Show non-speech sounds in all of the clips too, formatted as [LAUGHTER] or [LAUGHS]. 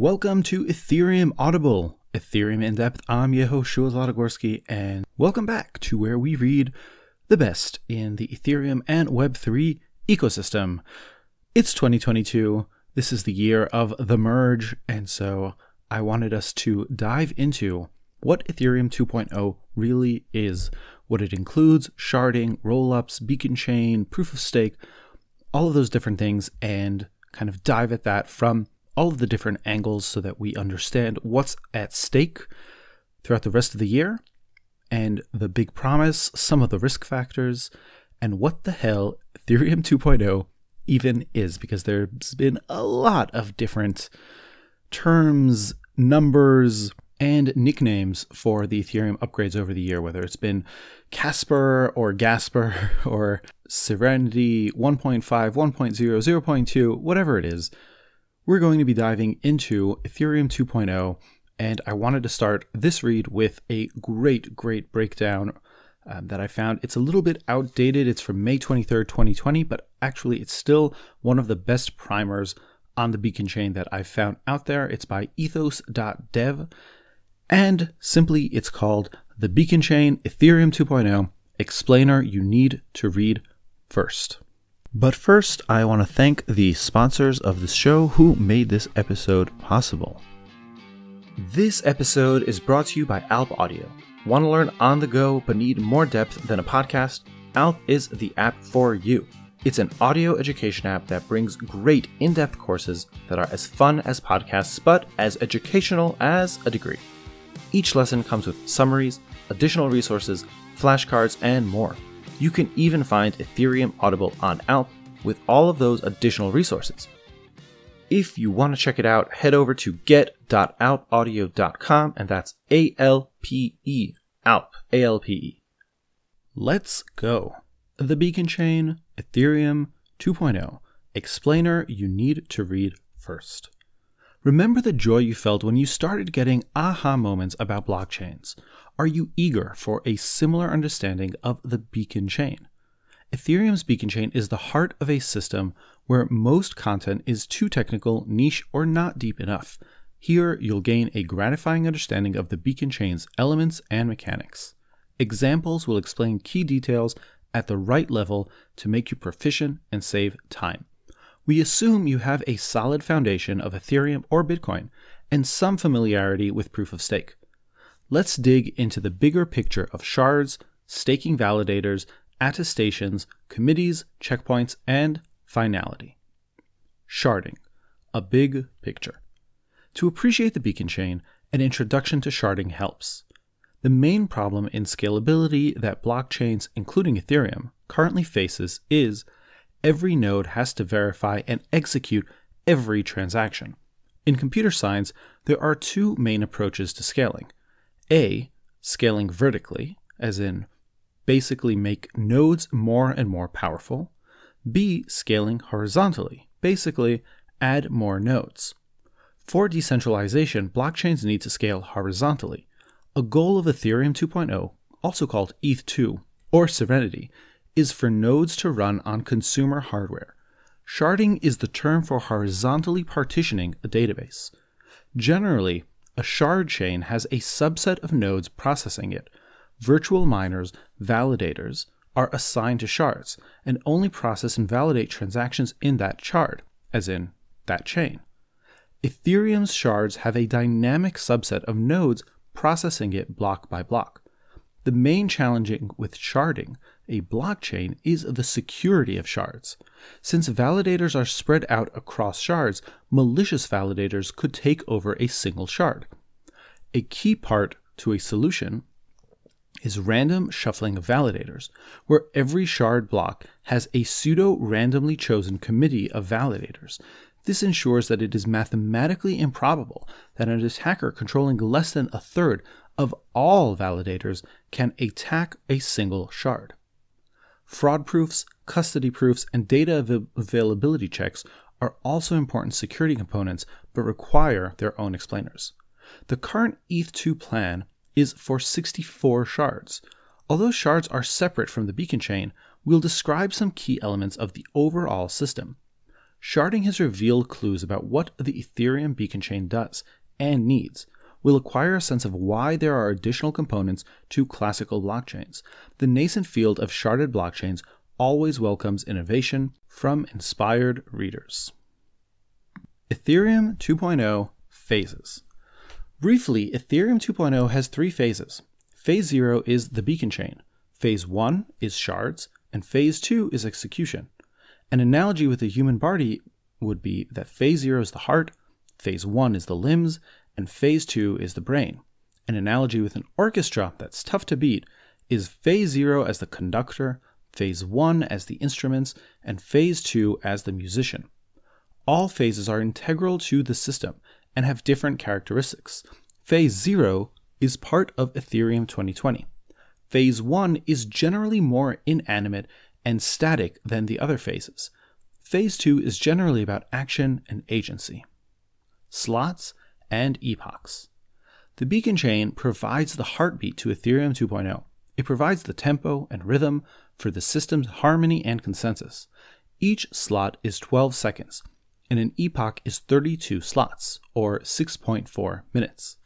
Welcome to Ethereum Audible, Ethereum in Depth. I'm Yehoshua Zlatogorsky, and welcome back to where we read the best in the Ethereum and Web3 ecosystem. It's 2022. This is the year of the merge, and so I wanted us to dive into what Ethereum 2.0 really is, what it includes, sharding, rollups, beacon chain, proof of stake, all of those different things, and kind of dive at that from all of the different angles so that we understand what's at stake throughout the rest of the year and the big promise, some of the risk factors, and what the hell Ethereum [LAUGHS] 2.0 even is, because there's been a lot of different terms, numbers, and nicknames for the Ethereum upgrades over the year, whether it's been Casper or Gasper [LAUGHS] or Serenity 1.5, 1.0, 0.2, whatever it is. We're going to be diving into Ethereum 2.0, and I wanted to start this read with a great, great breakdown um, that I found. It's a little bit outdated. It's from May 23rd, 2020, but actually, it's still one of the best primers on the beacon chain that I've found out there. It's by ethos.dev, and simply it's called The Beacon Chain Ethereum 2.0 Explainer You Need to Read First. But first, I want to thank the sponsors of the show who made this episode possible. This episode is brought to you by Alpe Audio. Want to learn on the go but need more depth than a podcast? Alpe is the app for you. It's an audio education app that brings great in depth courses that are as fun as podcasts but as educational as a degree. Each lesson comes with summaries, additional resources, flashcards, and more. You can even find Ethereum Audible on Alpe with all of those additional resources. If you want to check it out, head over to get.alpeaudio.com and that's A L P E, Alpe, A L P E. Let's go. The Beacon Chain, Ethereum 2.0, explainer you need to read first. Remember the joy you felt when you started getting aha moments about blockchains. Are you eager for a similar understanding of the beacon chain? Ethereum's beacon chain is the heart of a system where most content is too technical, niche, or not deep enough. Here, you'll gain a gratifying understanding of the beacon chain's elements and mechanics. Examples will explain key details at the right level to make you proficient and save time. We assume you have a solid foundation of Ethereum or Bitcoin and some familiarity with proof of stake. Let's dig into the bigger picture of shards, staking validators, attestations, committees, checkpoints, and finality. Sharding, a big picture. To appreciate the beacon chain, an introduction to sharding helps. The main problem in scalability that blockchains, including Ethereum, currently faces is every node has to verify and execute every transaction. In computer science, there are two main approaches to scaling. A, scaling vertically, as in basically make nodes more and more powerful. B, scaling horizontally, basically add more nodes. For decentralization, blockchains need to scale horizontally. A goal of Ethereum 2.0, also called ETH2 or Serenity, is for nodes to run on consumer hardware. Sharding is the term for horizontally partitioning a database. Generally, a shard chain has a subset of nodes processing it. Virtual miners, validators, are assigned to shards and only process and validate transactions in that shard, as in that chain. Ethereum's shards have a dynamic subset of nodes processing it block by block. The main challenging with sharding a blockchain is the security of shards. Since validators are spread out across shards, malicious validators could take over a single shard. A key part to a solution is random shuffling of validators, where every shard block has a pseudo randomly chosen committee of validators. This ensures that it is mathematically improbable that an attacker controlling less than a third of all validators can attack a single shard. Fraud proofs, custody proofs, and data av- availability checks are also important security components but require their own explainers. The current ETH2 plan is for 64 shards. Although shards are separate from the beacon chain, we'll describe some key elements of the overall system. sharding has revealed clues about what the Ethereum beacon chain does and needs. We'll acquire a sense of why there are additional components to classical blockchains. The nascent field of sharded blockchains always welcomes innovation from inspired readers. Ethereum 2.0 Phases Briefly, Ethereum 2.0 has three phases. Phase 0 is the beacon chain, Phase 1 is shards, and Phase 2 is execution. An analogy with the human body would be that Phase 0 is the heart, Phase 1 is the limbs, and Phase 2 is the brain. An analogy with an orchestra that's tough to beat is Phase 0 as the conductor, Phase 1 as the instruments, and Phase 2 as the musician. All phases are integral to the system and have different characteristics. Phase 0 is part of Ethereum 2020. Phase 1 is generally more inanimate and static than the other phases. Phase 2 is generally about action and agency. Slots and epochs. The beacon chain provides the heartbeat to Ethereum 2.0. It provides the tempo and rhythm for the system's harmony and consensus. Each slot is 12 seconds, and an epoch is 32 slots, or 6.4 minutes.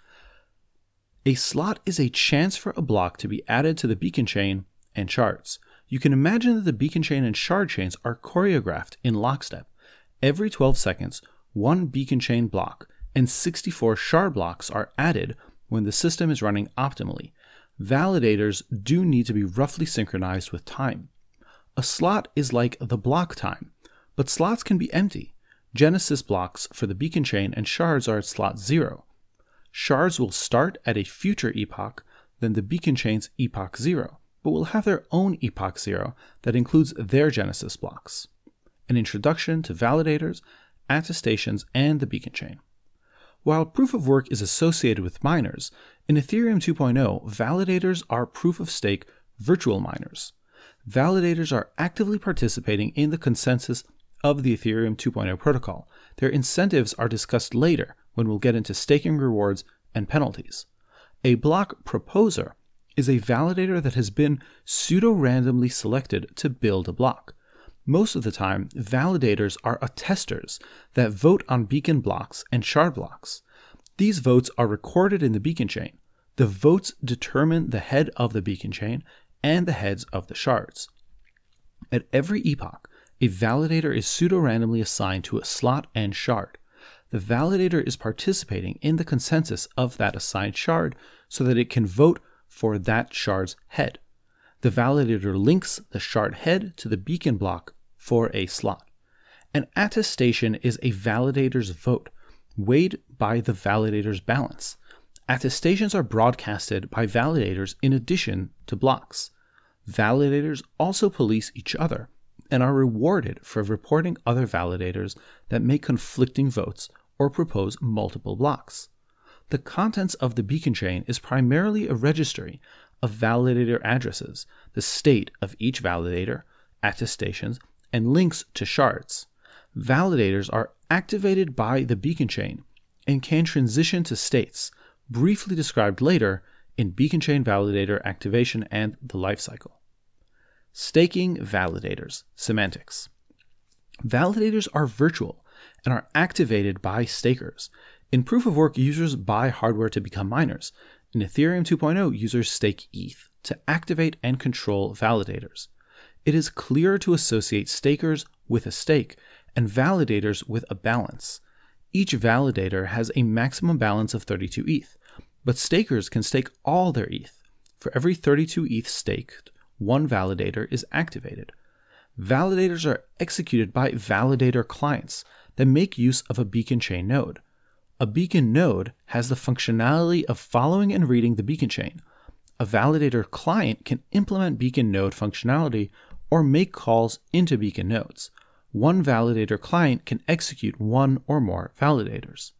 A slot is a chance for a block to be added to the beacon chain and shards. You can imagine that the beacon chain and shard chains are choreographed in lockstep. Every 12 seconds, one beacon chain block and 64 shard blocks are added when the system is running optimally. Validators do need to be roughly synchronized with time. A slot is like the block time, but slots can be empty. Genesis blocks for the beacon chain and shards are at slot 0 shards will start at a future epoch than the beacon chain's epoch 0, but will have their own epoch 0 that includes their genesis blocks. An introduction to validators, attestations, and the beacon chain. While proof of work is associated with miners, in Ethereum 2.0, validators are proof of stake virtual miners. Validators are actively participating in the consensus of the Ethereum 2.0 protocol. Their incentives are discussed later, when we'll get into staking rewards and penalties. A block proposer is a validator that has been pseudo randomly selected to build a block. Most of the time, validators are attesters that vote on beacon blocks and shard blocks. These votes are recorded in the beacon chain. The votes determine the head of the beacon chain and the heads of the shards. At every epoch, a validator is pseudo randomly assigned to a slot and shard the validator is participating in the consensus of that assigned shard so that it can vote for that shard's head. The validator links the shard head to the beacon block for a slot. An attestation is a validator's vote, weighed by the validator's balance. Attestations are broadcasted by validators in addition to blocks. Validators also police each other and are rewarded for reporting other validators that make conflicting votes or propose multiple blocks. The contents of the beacon chain is primarily a registry of validator addresses, the state of each validator, attestations, and links to shards. Validators are activated by the beacon chain and can transition to states, briefly described later in beacon chain validator activation and the lifecycle. Staking validators, semantics. Validators are virtual and are activated by stakers. In proof of work, users buy hardware to become miners. In Ethereum 2.0, users stake ETH to activate and control validators. It is clearer to associate stakers with a stake and validators with a balance. Each validator has a maximum balance of 32 ETH, but stakers can stake all their ETH. For every 32 ETH staked, one validator is activated. Validators are executed by validator clients that make use of a beacon chain node. A beacon node has the functionality of following and reading the beacon chain. A validator client can implement beacon node functionality or make calls into beacon nodes. One validator client can execute one or more validators.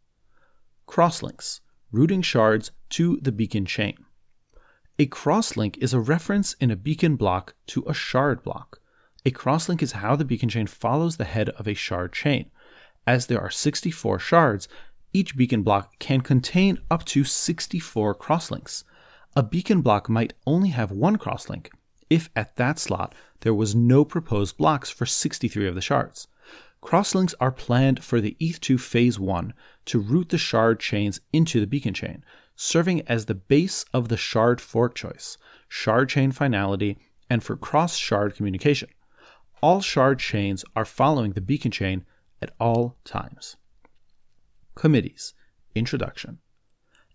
Crosslinks, routing shards to the beacon chain. A crosslink is a reference in a beacon block to a shard block. A crosslink is how the beacon chain follows the head of a shard chain. As there are 64 shards, each beacon block can contain up to 64 crosslinks. A beacon block might only have one crosslink if at that slot there was no proposed blocks for 63 of the shards. Crosslinks are planned for the ETH2 Phase 1 to route the shard chains into the beacon chain, serving as the base of the shard fork choice, shard chain finality, and for cross shard communication. All shard chains are following the beacon chain at all times. Committees Introduction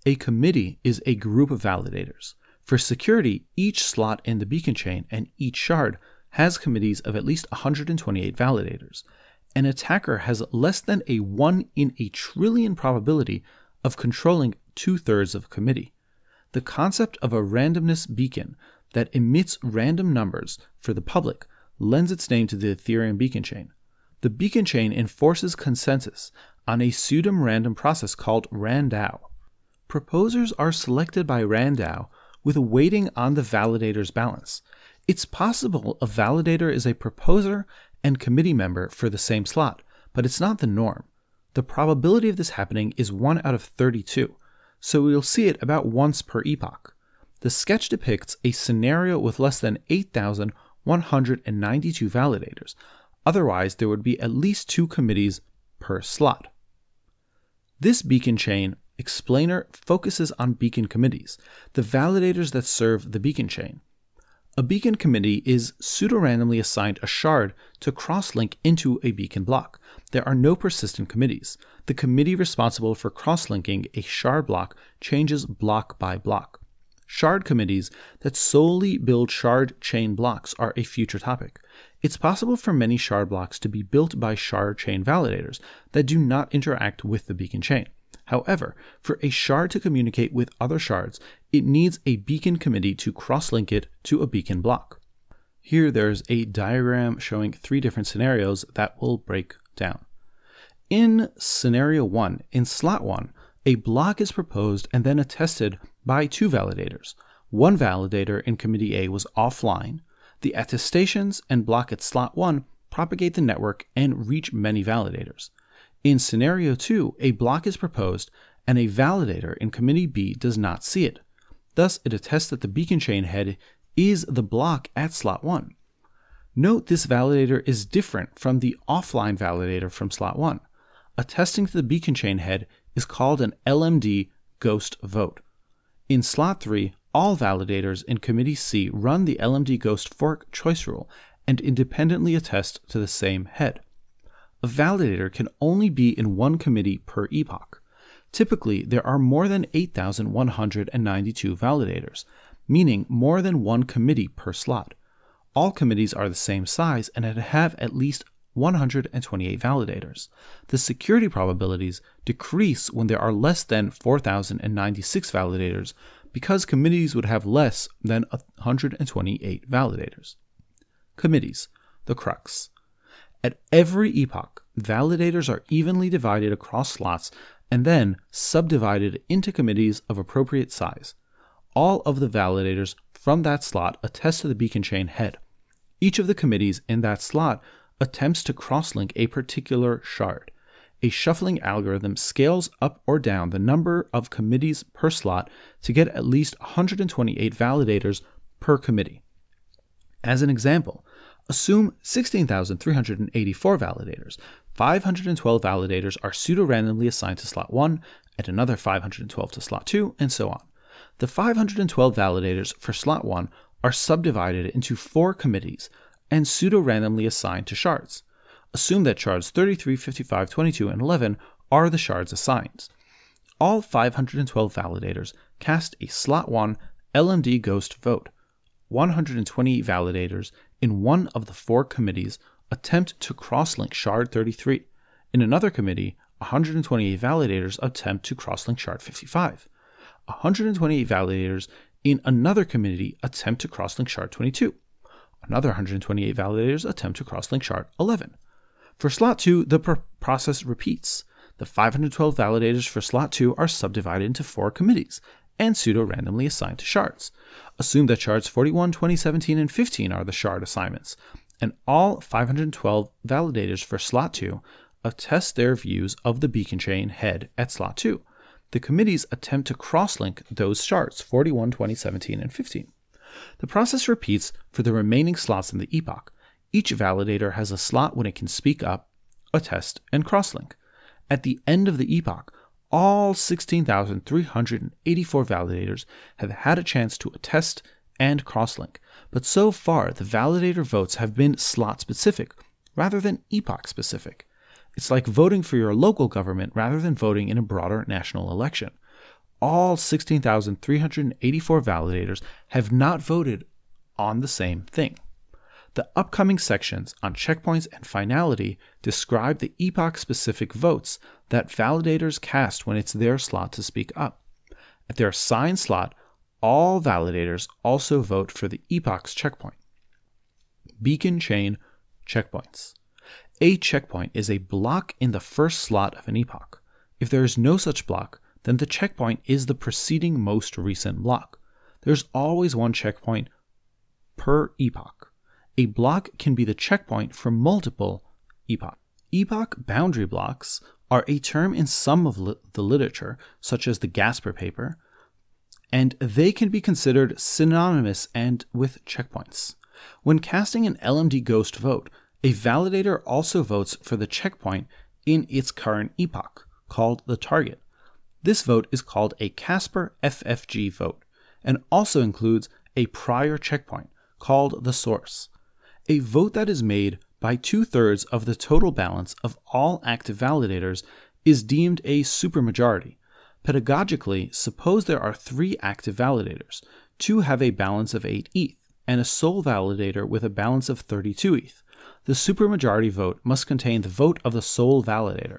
A committee is a group of validators. For security, each slot in the beacon chain and each shard has committees of at least 128 validators. An attacker has less than a 1 in a trillion probability of controlling two thirds of a committee. The concept of a randomness beacon that emits random numbers for the public lends its name to the Ethereum beacon chain. The beacon chain enforces consensus on a pseudo random process called RANDAO. Proposers are selected by RANDAO with a weighting on the validator's balance. It's possible a validator is a proposer and committee member for the same slot, but it's not the norm. The probability of this happening is 1 out of 32, so we'll see it about once per epoch. The sketch depicts a scenario with less than 8,192 validators. Otherwise, there would be at least two committees per slot. This beacon chain explainer focuses on beacon committees, the validators that serve the beacon chain. A beacon committee is pseudo-randomly assigned a shard to cross link into a beacon block. There are no persistent committees. The committee responsible for cross linking a shard block changes block by block. Shard committees that solely build shard chain blocks are a future topic. It's possible for many shard blocks to be built by shard chain validators that do not interact with the beacon chain. However, for a shard to communicate with other shards, it needs a beacon committee to cross link it to a beacon block. Here there's a diagram showing three different scenarios that we'll break down. In scenario 1, in slot 1, a block is proposed and then attested by two validators. One validator in committee A was offline. The attestations and block at slot 1 propagate the network and reach many validators. In scenario 2, a block is proposed and a validator in committee B does not see it. Thus, it attests that the beacon chain head is the block at slot 1. Note this validator is different from the offline validator from slot 1. Attesting to the beacon chain head is called an LMD ghost vote. In slot 3, all validators in committee C run the LMD ghost fork choice rule and independently attest to the same head a validator can only be in one committee per epoch. Typically, there are more than 8,192 validators, meaning more than one committee per slot. All committees are the same size and have at least 128 validators. The security probabilities decrease when there are less than 4,096 validators because committees would have less than 128 validators. Committees, the crux. At every epoch, validators are evenly divided across slots and then subdivided into committees of appropriate size. All of the validators from that slot attest to the beacon chain head. Each of the committees in that slot attempts to crosslink a particular shard. A shuffling algorithm scales up or down the number of committees per slot to get at least 128 validators per committee. As an example, Assume 16,384 validators. 512 validators are pseudo randomly assigned to slot 1, and another 512 to slot 2, and so on. The 512 validators for slot 1 are subdivided into four committees and pseudo randomly assigned to shards. Assume that shards 33, 55, 22, and 11 are the shards assigned. All 512 validators cast a slot 1 LMD ghost vote. 120 validators in one of the four committees attempt to crosslink shard 33. In another committee, 128 validators attempt to crosslink shard 55. 128 validators in another committee attempt to crosslink shard 22. Another 128 validators attempt to cross-link shard 11. For slot 2, the pr- process repeats. The 512 validators for slot 2 are subdivided into four committees and pseudo randomly assigned to shards. Assume that shards 41, 2017, and 15 are the shard assignments, and all 512 validators for slot 2 attest their views of the beacon chain head at slot 2. The committees attempt to cross-link those shards 41, 2017, and 15. The process repeats for the remaining slots in the epoch. Each validator has a slot when it can speak up, attest, and crosslink. At the end of the epoch, all 16,384 validators have had a chance to attest and crosslink, but so far the validator votes have been slot specific rather than epoch specific. It's like voting for your local government rather than voting in a broader national election. All 16,384 validators have not voted on the same thing. The upcoming sections on checkpoints and finality describe the epoch specific votes that validators cast when it's their slot to speak up. At their assigned slot, all validators also vote for the epoch's checkpoint. Beacon chain checkpoints. A checkpoint is a block in the first slot of an epoch. If there is no such block, then the checkpoint is the preceding most recent block. There's always one checkpoint per epoch a block can be the checkpoint for multiple epochs. Epoch boundary blocks are a term in some of li- the literature, such as the Gasper paper, and they can be considered synonymous and with checkpoints. When casting an LMD ghost vote, a validator also votes for the checkpoint in its current epoch, called the target. This vote is called a Casper FFG vote and also includes a prior checkpoint called the source a vote that is made by two thirds of the total balance of all active validators is deemed a supermajority. Pedagogically, suppose there are three active validators. Two have a balance of 8 ETH, and a sole validator with a balance of 32 ETH. The supermajority vote must contain the vote of the sole validator,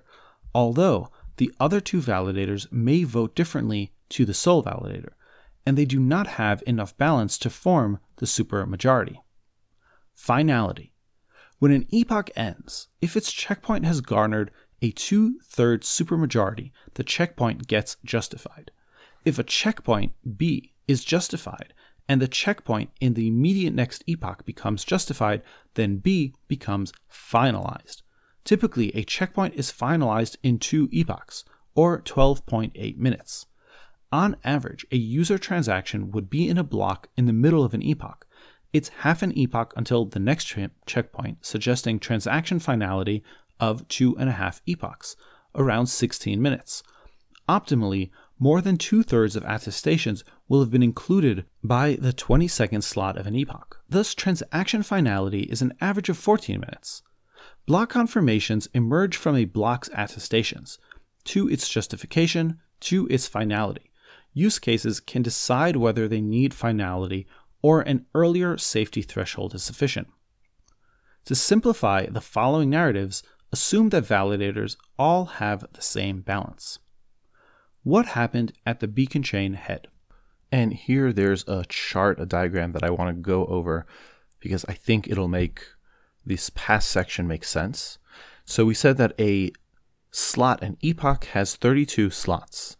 although the other two validators may vote differently to the sole validator, and they do not have enough balance to form the supermajority. Finality. When an epoch ends, if its checkpoint has garnered a two thirds supermajority, the checkpoint gets justified. If a checkpoint B is justified and the checkpoint in the immediate next epoch becomes justified, then B becomes finalized. Typically, a checkpoint is finalized in two epochs, or 12.8 minutes. On average, a user transaction would be in a block in the middle of an epoch, it's half an epoch until the next tra- checkpoint, suggesting transaction finality of two and a half epochs, around 16 minutes. Optimally, more than two thirds of attestations will have been included by the 20 second slot of an epoch. Thus, transaction finality is an average of 14 minutes. Block confirmations emerge from a block's attestations, to its justification, to its finality. Use cases can decide whether they need finality or an earlier safety threshold is sufficient. To simplify the following narratives, assume that validators all have the same balance. What happened at the beacon chain head? And here there's a chart, a diagram that I want to go over because I think it'll make this past section makes sense. So we said that a slot, an epoch, has 32 slots.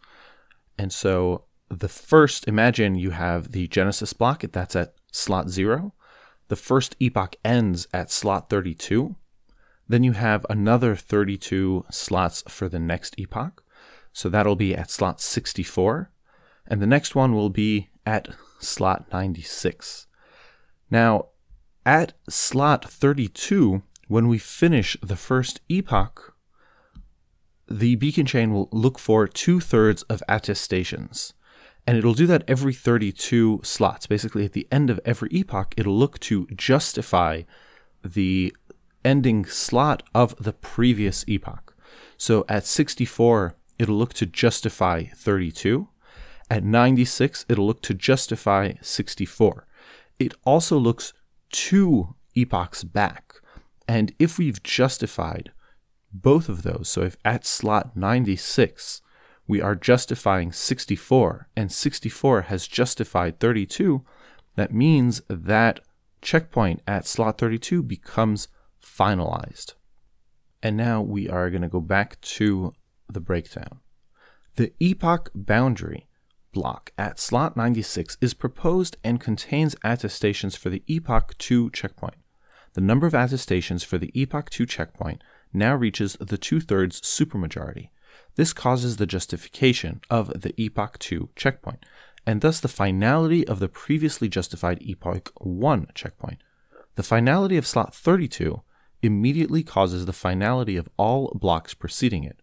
And so the first, imagine you have the Genesis block, that's at slot zero. The first epoch ends at slot 32. Then you have another 32 slots for the next epoch. So that'll be at slot 64. And the next one will be at slot 96. Now, at slot 32, when we finish the first epoch, the beacon chain will look for two thirds of attestations. And it'll do that every 32 slots. Basically, at the end of every epoch, it'll look to justify the ending slot of the previous epoch. So at 64, it'll look to justify 32. At 96, it'll look to justify 64. It also looks two epochs back. And if we've justified both of those, so if at slot 96, we are justifying 64, and 64 has justified 32, that means that checkpoint at slot 32 becomes finalized. And now we are going to go back to the breakdown. The epoch boundary block at slot 96 is proposed and contains attestations for the epoch 2 checkpoint. The number of attestations for the epoch 2 checkpoint now reaches the two thirds supermajority, this causes the justification of the epoch 2 checkpoint, and thus the finality of the previously justified epoch 1 checkpoint. The finality of slot 32 immediately causes the finality of all blocks preceding it.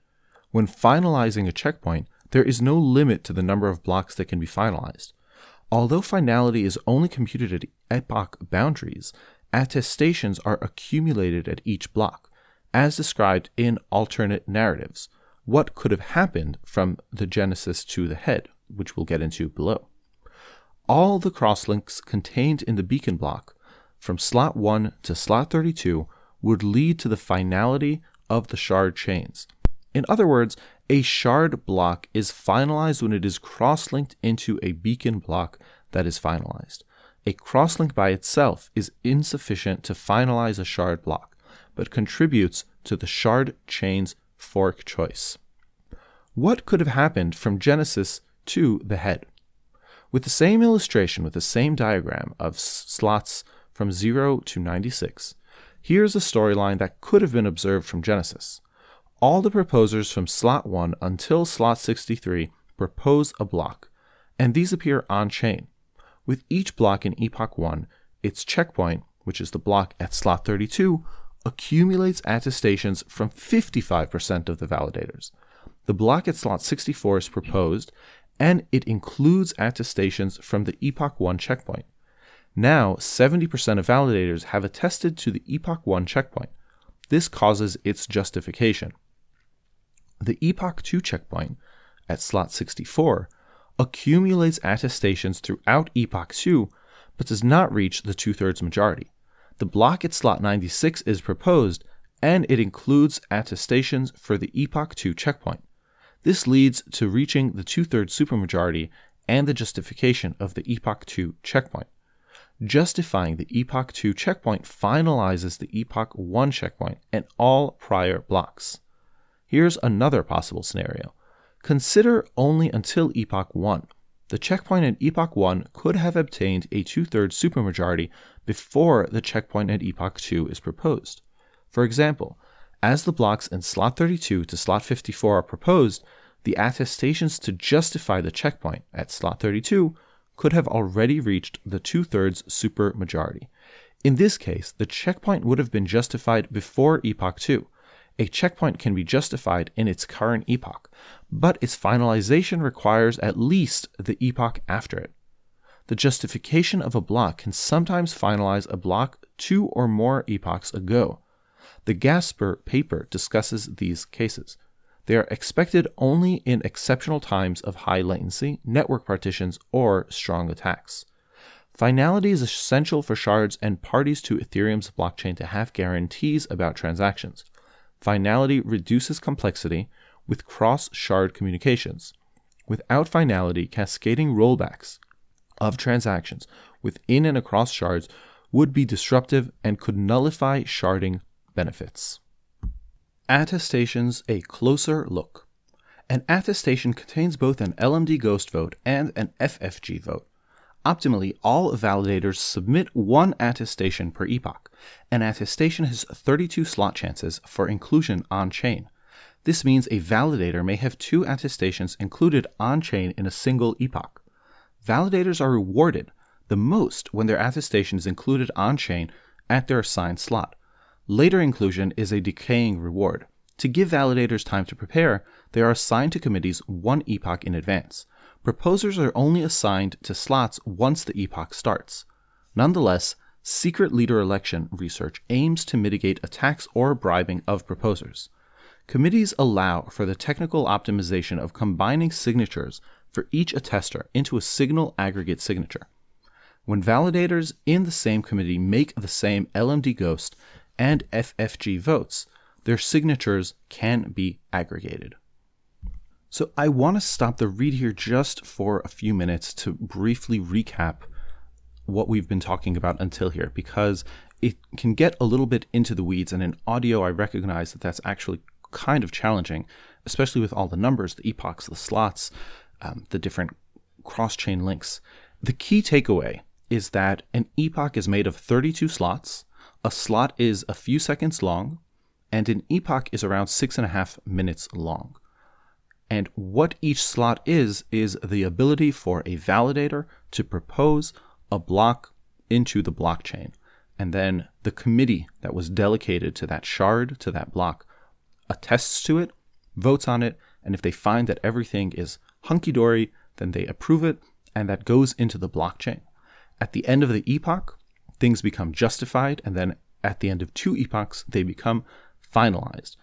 When finalizing a checkpoint, there is no limit to the number of blocks that can be finalized. Although finality is only computed at epoch boundaries, attestations are accumulated at each block, as described in alternate narratives. What could have happened from the genesis to the head, which we'll get into below. All the crosslinks contained in the beacon block, from slot 1 to slot 32, would lead to the finality of the shard chains. In other words, a shard block is finalized when it is cross-linked into a beacon block that is finalized. A crosslink by itself is insufficient to finalize a shard block, but contributes to the shard chain's fork choice. What could have happened from Genesis to the head? With the same illustration, with the same diagram of slots from 0 to 96, here's a storyline that could have been observed from Genesis. All the proposers from slot 1 until slot 63 propose a block, and these appear on chain. With each block in Epoch 1, its checkpoint, which is the block at slot 32, accumulates attestations from 55% of the validators. The block at slot 64 is proposed, and it includes attestations from the Epoch 1 checkpoint. Now, 70% of validators have attested to the Epoch 1 checkpoint. This causes its justification. The Epoch 2 checkpoint at slot 64 accumulates attestations throughout Epoch 2 but does not reach the two thirds majority. The block at slot 96 is proposed and it includes attestations for the Epoch 2 checkpoint. This leads to reaching the two thirds supermajority and the justification of the Epoch 2 checkpoint. Justifying the Epoch 2 checkpoint finalizes the Epoch 1 checkpoint and all prior blocks. Here's another possible scenario. Consider only until Epoch 1. The checkpoint at Epoch 1 could have obtained a two thirds supermajority before the checkpoint at Epoch 2 is proposed. For example, as the blocks in slot 32 to slot 54 are proposed, the attestations to justify the checkpoint at slot 32 could have already reached the two thirds supermajority. In this case, the checkpoint would have been justified before Epoch 2. A checkpoint can be justified in its current epoch, but its finalization requires at least the epoch after it. The justification of a block can sometimes finalize a block two or more epochs ago. The Gasper paper discusses these cases. They are expected only in exceptional times of high latency, network partitions, or strong attacks. Finality is essential for shards and parties to Ethereum's blockchain to have guarantees about transactions. Finality reduces complexity with cross shard communications. Without finality, cascading rollbacks of transactions within and across shards would be disruptive and could nullify sharding benefits. Attestations A closer look. An attestation contains both an LMD ghost vote and an FFG vote. Optimally, all validators submit one attestation per epoch. An attestation has 32 slot chances for inclusion on chain. This means a validator may have two attestations included on chain in a single epoch. Validators are rewarded the most when their attestation is included on chain at their assigned slot. Later inclusion is a decaying reward. To give validators time to prepare, they are assigned to committees one epoch in advance. Proposers are only assigned to slots once the epoch starts. Nonetheless, secret leader election research aims to mitigate attacks or bribing of proposers. Committees allow for the technical optimization of combining signatures for each attester into a signal aggregate signature. When validators in the same committee make the same LMD ghost and FFG votes, their signatures can be aggregated. So I want to stop the read here just for a few minutes to briefly recap what we've been talking about until here because it can get a little bit into the weeds and in audio I recognize that that's actually kind of challenging, especially with all the numbers, the epochs, the slots, um, the different cross-chain links. The key takeaway is that an epoch is made of 32 slots a slot is a few seconds long, and an epoch is around six and a half minutes long. And what each slot is, is the ability for a validator to propose a block into the blockchain. and then the committee that was delegated to that shard, to that block, attests to it, votes on it, and if they find that everything is hunky dory, then they approve it, and that goes into the blockchain. At the end of the epoch, things become justified, and then at the end of two epochs, they become finalized.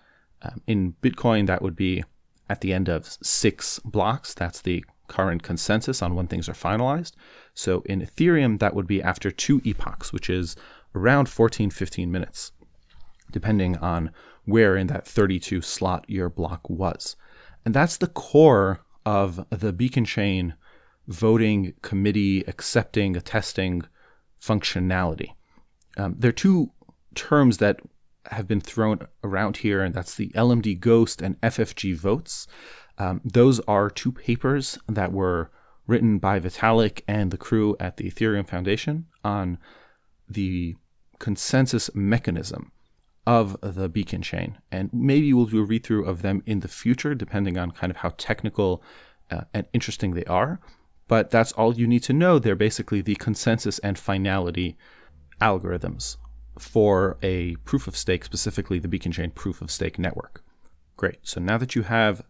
Um, in Bitcoin, that would be at the end of six blocks. That's the current consensus on when things are finalized. So in Ethereum, that would be after two epochs, which is around 14, 15 minutes, depending on where in that 32 slot your block was. And that's the core of the Beacon Chain voting committee accepting, attesting functionality. Um, there are two terms that have been thrown around here, and that's the LMD Ghost and FFG votes. Um, those are two papers that were written by Vitalik and the crew at the Ethereum Foundation on the consensus mechanism of the beacon chain. And maybe we'll do a read through of them in the future, depending on kind of how technical uh, and interesting they are. But that's all you need to know. They're basically the consensus and finality algorithms for a proof of stake, specifically the beacon chain proof of stake network. Great. So now that you have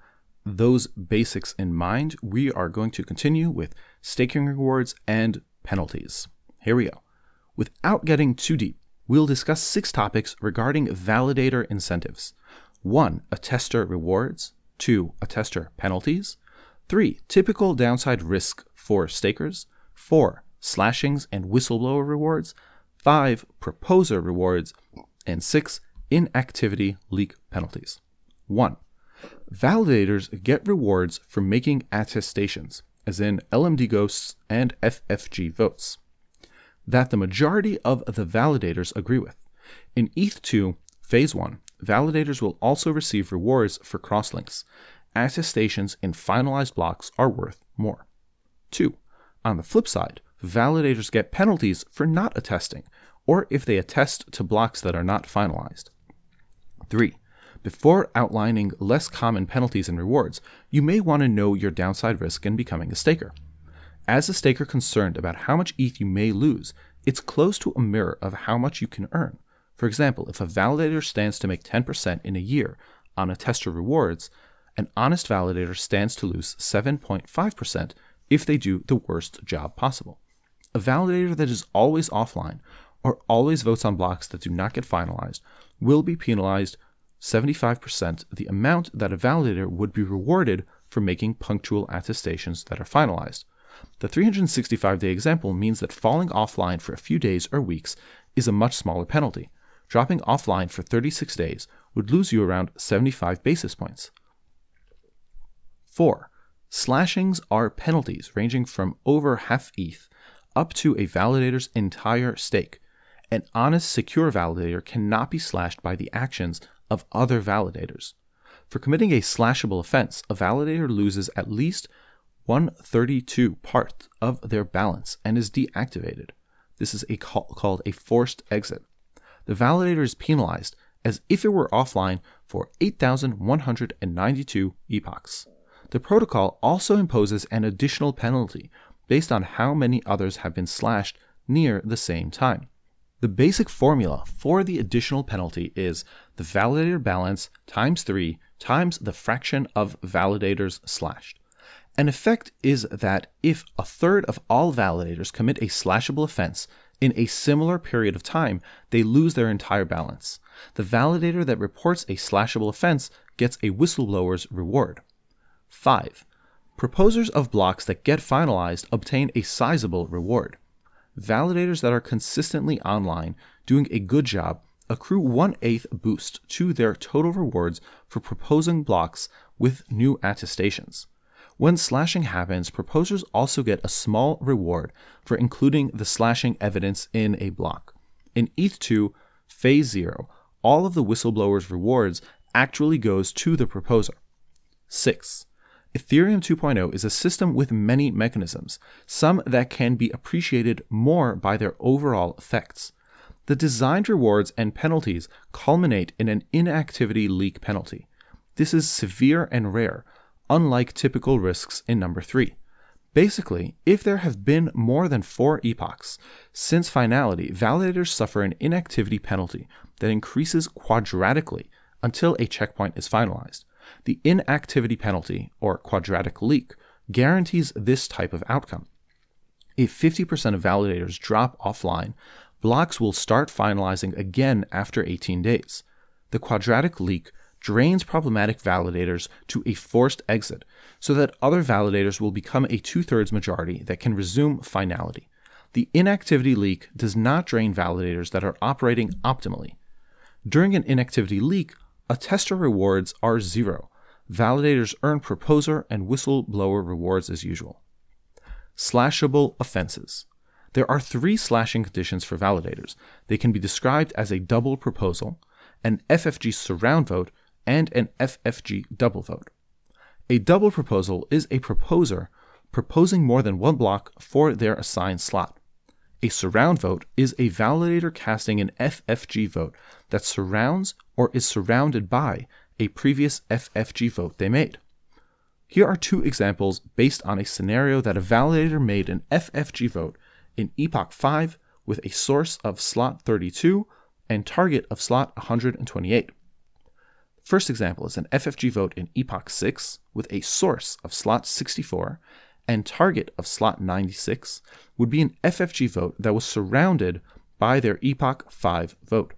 those basics in mind, we are going to continue with staking rewards and penalties. Here we go. Without getting too deep, we'll discuss six topics regarding validator incentives. 1. Attester rewards. 2. Attester penalties. 3. Typical downside risk for stakers. 4. Slashings and whistleblower rewards. 5. Proposer rewards. And 6. Inactivity leak penalties. 1. Validators get rewards for making attestations, as in LMD ghosts and FFG votes, that the majority of the validators agree with. In ETH2, Phase 1, validators will also receive rewards for crosslinks. Attestations in finalized blocks are worth more. 2. On the flip side, validators get penalties for not attesting, or if they attest to blocks that are not finalized. 3. Before outlining less common penalties and rewards, you may want to know your downside risk in becoming a staker. As a staker concerned about how much ETH you may lose, it's close to a mirror of how much you can earn. For example, if a validator stands to make 10% in a year on a attester rewards, an honest validator stands to lose 7.5% if they do the worst job possible. A validator that is always offline or always votes on blocks that do not get finalized will be penalized 75% the amount that a validator would be rewarded for making punctual attestations that are finalized. The 365 day example means that falling offline for a few days or weeks is a much smaller penalty. Dropping offline for 36 days would lose you around 75 basis points. 4. Slashings are penalties ranging from over half ETH up to a validator's entire stake. An honest, secure validator cannot be slashed by the actions of other validators. For committing a slashable offense, a validator loses at least 132 part of their balance and is deactivated. This is a call, called a forced exit. The validator is penalized as if it were offline for 8,192 epochs. The protocol also imposes an additional penalty based on how many others have been slashed near the same time. The basic formula for the additional penalty is the validator balance times 3 times the fraction of validators slashed. An effect is that if a third of all validators commit a slashable offense in a similar period of time, they lose their entire balance. The validator that reports a slashable offense gets a whistleblower's reward. 5. Proposers of blocks that get finalized obtain a sizable reward. Validators that are consistently online, doing a good job, accrue one eighth boost to their total rewards for proposing blocks with new attestations. When slashing happens, proposers also get a small reward for including the slashing evidence in a block. In ETH2, Phase 0, all of the whistleblower's rewards actually goes to the proposer. 6. Ethereum 2.0 is a system with many mechanisms, some that can be appreciated more by their overall effects. The designed rewards and penalties culminate in an inactivity leak penalty. This is severe and rare, unlike typical risks in number 3. Basically, if there have been more than four epochs since finality, validators suffer an inactivity penalty that increases quadratically until a checkpoint is finalized. The inactivity penalty, or quadratic leak, guarantees this type of outcome. If 50% of validators drop offline, blocks will start finalizing again after 18 days. The quadratic leak drains problematic validators to a forced exit so that other validators will become a two thirds majority that can resume finality. The inactivity leak does not drain validators that are operating optimally. During an inactivity leak, attester rewards are zero. Validators earn proposer and whistleblower rewards as usual. Slashable offenses. There are three slashing conditions for validators. They can be described as a double proposal, an FFG surround vote, and an FFG double vote. A double proposal is a proposer proposing more than one block for their assigned slot. A surround vote is a validator casting an FFG vote that surrounds or is surrounded by a previous FFG vote they made. Here are two examples based on a scenario that a validator made an FFG vote in Epoch 5 with a source of slot 32 and target of slot 128. First example is an FFG vote in Epoch 6 with a source of slot 64 and target of slot 96 would be an FFG vote that was surrounded by their Epoch 5 vote.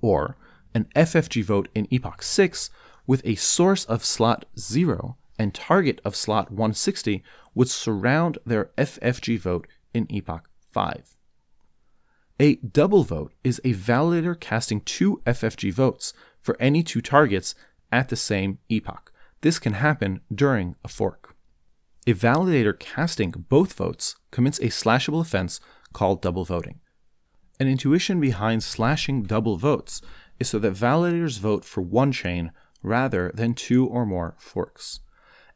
Or an FFG vote in Epoch 6 with a source of slot 0 and target of slot 160 would surround their FFG vote in Epoch 5. A double vote is a validator casting two FFG votes for any two targets at the same epoch. This can happen during a fork. A validator casting both votes commits a slashable offense called double voting. An intuition behind slashing double votes is so that validators vote for one chain rather than two or more forks.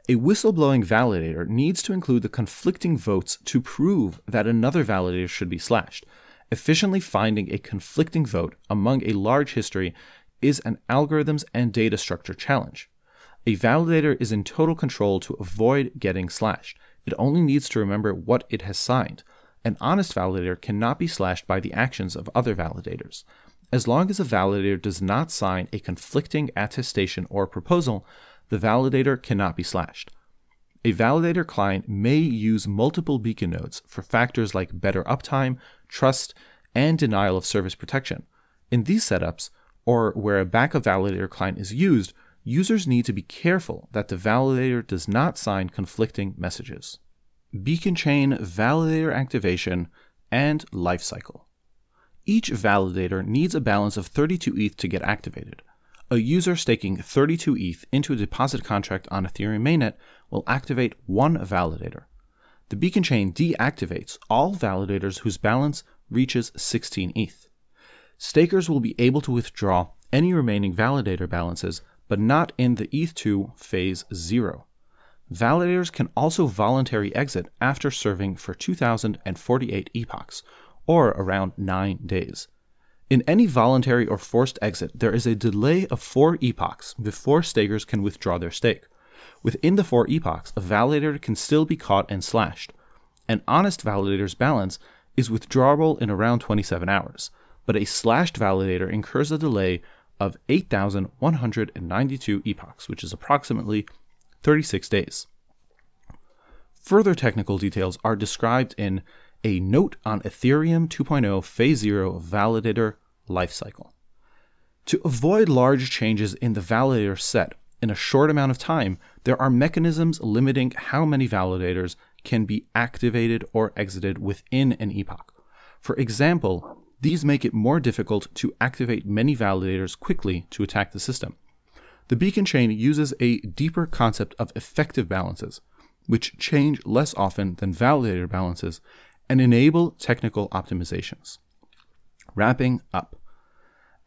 A whistleblowing validator needs to include the conflicting votes to prove that another validator should be slashed. Efficiently finding a conflicting vote among a large history is an algorithms and data structure challenge. A validator is in total control to avoid getting slashed. It only needs to remember what it has signed. An honest validator cannot be slashed by the actions of other validators. As long as a validator does not sign a conflicting attestation or proposal, the validator cannot be slashed. A validator client may use multiple beacon nodes for factors like better uptime, trust, and denial of service protection. In these setups, or where a backup validator client is used, users need to be careful that the validator does not sign conflicting messages. Beacon chain validator activation and lifecycle. Each validator needs a balance of 32 ETH to get activated. A user staking 32 ETH into a deposit contract on Ethereum mainnet will activate one validator. The beacon chain deactivates all validators whose balance reaches 16 ETH. Stakers will be able to withdraw any remaining validator balances, but not in the ETH2 phase 0. Validators can also voluntarily exit after serving for 2048 epochs, or around 9 days. In any voluntary or forced exit, there is a delay of 4 epochs before stakers can withdraw their stake. Within the 4 epochs, a validator can still be caught and slashed. An honest validator's balance is withdrawable in around 27 hours but a slashed validator incurs a delay of 8,192 epochs, which is approximately 36 days. Further technical details are described in a note on Ethereum 2.0 Phase 0 validator lifecycle. To avoid large changes in the validator set in a short amount of time, there are mechanisms limiting how many validators can be activated or exited within an epoch. For example, these make it more difficult to activate many validators quickly to attack the system. The beacon chain uses a deeper concept of effective balances, which change less often than validator balances and enable technical optimizations. Wrapping up.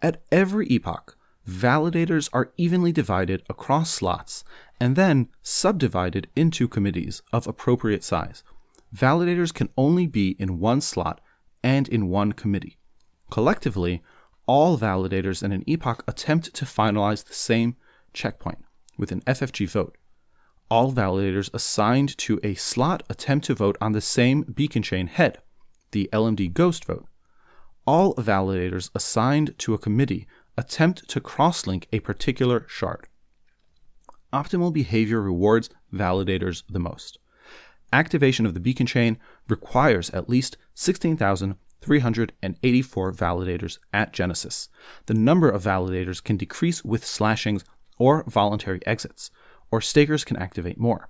At every epoch, validators are evenly divided across slots and then subdivided into committees of appropriate size. Validators can only be in one slot and in one committee. Collectively, all validators in an epoch attempt to finalize the same checkpoint with an FFG vote. all validators assigned to a slot attempt to vote on the same beacon chain head, the LMD ghost vote. All validators assigned to a committee attempt to crosslink a particular shard. Optimal behavior rewards validators the most. Activation of the beacon chain requires at least 16,384 validators at Genesis. The number of validators can decrease with slashings or voluntary exits, or stakers can activate more.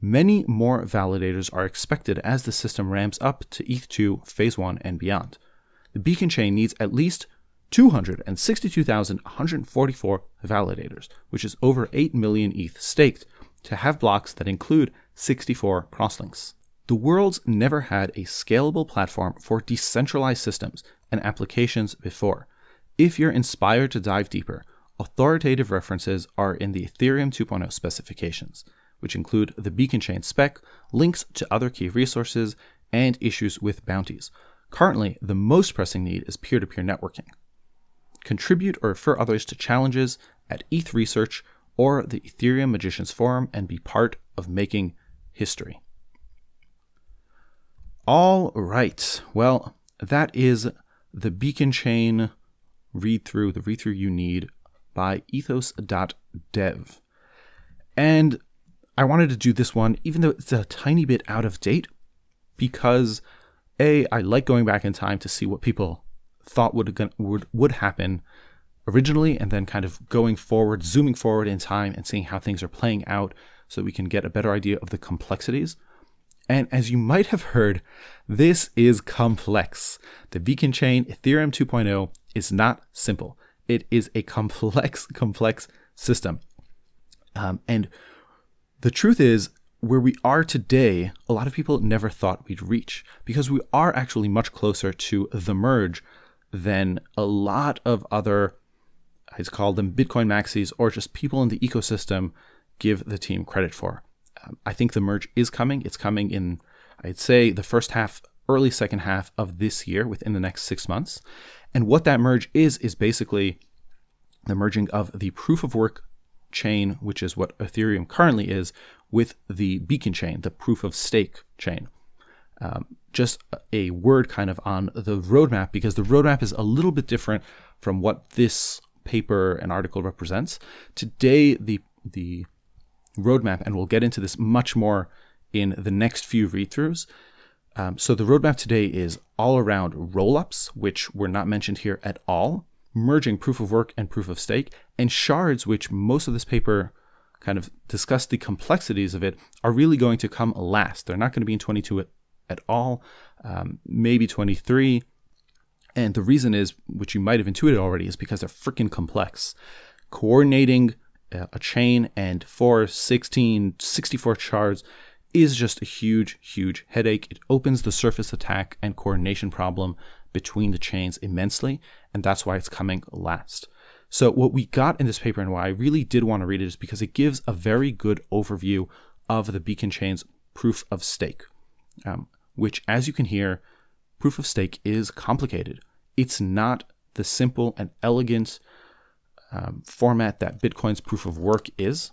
Many more validators are expected as the system ramps up to ETH2 Phase 1 and beyond. The beacon chain needs at least 262,144 validators, which is over 8 million ETH staked, to have blocks that include 64 crosslinks. The world's never had a scalable platform for decentralized systems and applications before. If you're inspired to dive deeper, authoritative references are in the Ethereum 2.0 specifications, which include the beacon chain spec, links to other key resources, and issues with bounties. Currently, the most pressing need is peer to peer networking contribute or refer others to challenges at ETH Research or the Ethereum Magicians Forum and be part of making history. All right. Well, that is the beacon chain read through, the read through you need by ethos.dev. And I wanted to do this one, even though it's a tiny bit out of date, because A, I like going back in time to see what people thought would would would happen originally, and then kind of going forward, zooming forward in time, and seeing how things are playing out, so we can get a better idea of the complexities. And as you might have heard, this is complex. The beacon chain Ethereum 2.0 is not simple. It is a complex, [LAUGHS] complex system. Um, and the truth is, where we are today, a lot of people never thought we'd reach because we are actually much closer to the merge than a lot of other, I'd call them Bitcoin maxis or just people in the ecosystem give the team credit for. I think the merge is coming. It's coming in, I'd say, the first half, early second half of this year, within the next six months. And what that merge is, is basically the merging of the proof of work chain, which is what Ethereum currently is, with the beacon chain, the proof of stake chain. Um, just a word kind of on the roadmap because the roadmap is a little bit different from what this paper and article represents. Today, the the roadmap, and we'll get into this much more in the next few read throughs. Um, so the roadmap today is all around rollups, which were not mentioned here at all, merging proof of work and proof of stake, and shards, which most of this paper kind of discussed the complexities of it, are really going to come last. They're not going to be in 22 at all, um, maybe 23. And the reason is, which you might have intuited already, is because they're freaking complex. Coordinating a chain and 4, 16, 64 shards is just a huge, huge headache. It opens the surface attack and coordination problem between the chains immensely, and that's why it's coming last. So, what we got in this paper and why I really did want to read it is because it gives a very good overview of the beacon chain's proof of stake. Um, which, as you can hear, proof of stake is complicated. It's not the simple and elegant um, format that Bitcoin's proof of work is,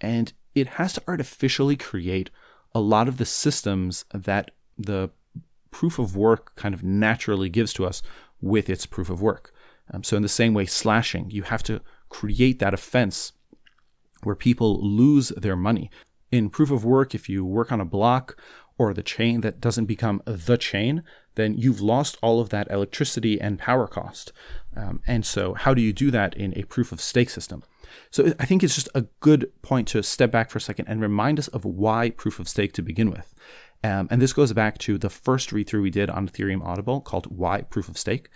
and it has to artificially create a lot of the systems that the proof of work kind of naturally gives to us with its proof of work. Um, so, in the same way, slashing, you have to create that offense where people lose their money. In proof of work, if you work on a block or the chain that doesn't become the chain, then you've lost all of that electricity and power cost. Um, and so, how do you do that in a proof of stake system? So, I think it's just a good point to step back for a second and remind us of why proof of stake to begin with. Um, and this goes back to the first read through we did on Ethereum Audible called Why Proof of Stake.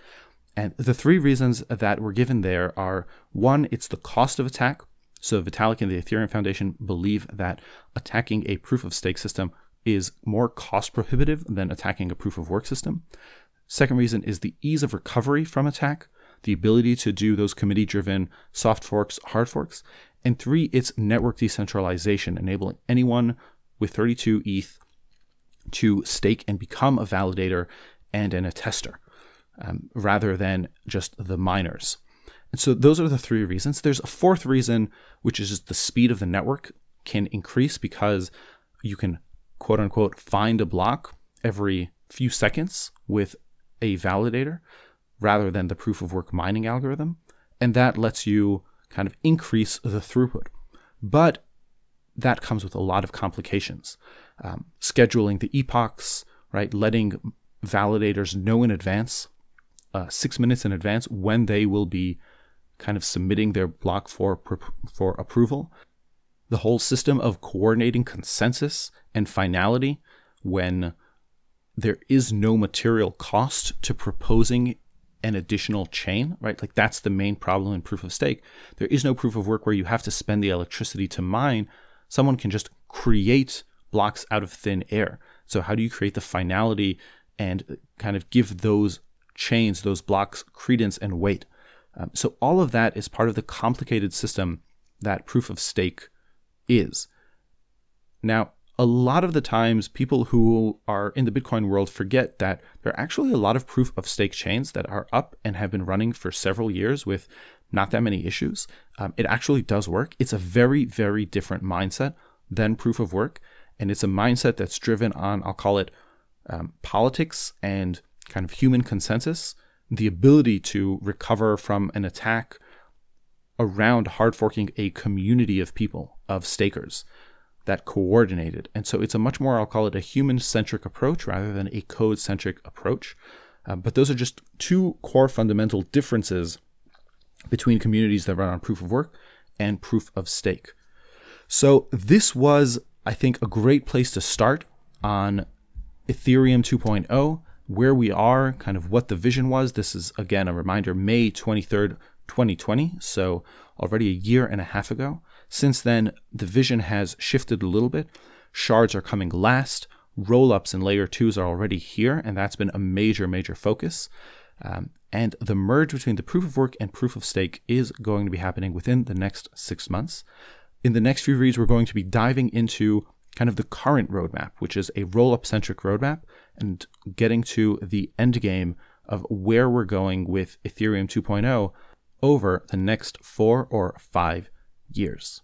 And the three reasons that were given there are one, it's the cost of attack. So Vitalik and the Ethereum Foundation believe that attacking a proof of stake system is more cost prohibitive than attacking a proof of work system. Second reason is the ease of recovery from attack, the ability to do those committee driven soft forks, hard forks. And three, it's network decentralization, enabling anyone with 32 ETH to stake and become a validator and an attester um, rather than just the miners. And so those are the three reasons. There's a fourth reason, which is just the speed of the network can increase because you can quote unquote find a block every few seconds with a validator rather than the proof of work mining algorithm. And that lets you kind of increase the throughput. But that comes with a lot of complications. Um, scheduling the epochs, right? Letting validators know in advance, uh, six minutes in advance, when they will be kind of submitting their block for for approval. The whole system of coordinating consensus and finality when there is no material cost to proposing an additional chain, right? Like that's the main problem in proof of stake. There is no proof of work where you have to spend the electricity to mine. Someone can just create blocks out of thin air. So how do you create the finality and kind of give those chains, those blocks credence and weight? Um, so all of that is part of the complicated system that proof of stake is. Now, a lot of the times people who are in the Bitcoin world forget that there are actually a lot of proof of stake chains that are up and have been running for several years with not that many issues. Um, it actually does work. It's a very, very different mindset than proof of work. And it's a mindset that's driven on, I'll call it um, politics and kind of human consensus, the ability to recover from an attack around hard forking a community of people, of stakers that coordinated. And so it's a much more, I'll call it a human centric approach rather than a code centric approach. Um, but those are just two core fundamental differences between communities that run on proof of work and proof of stake. So this was, I think, a great place to start on Ethereum 2.0, where we are, kind of what the vision was. This is, again, a reminder May 23rd, 2020. So already a year and a half ago. Since then, the vision has shifted a little bit. Shards are coming last. Rollups and layer twos are already here, and that's been a major, major focus. Um, and the merge between the proof of work and proof of stake is going to be happening within the next six months. In the next few reads, we're going to be diving into kind of the current roadmap, which is a rollup centric roadmap, and getting to the end game of where we're going with Ethereum 2.0 over the next four or five years.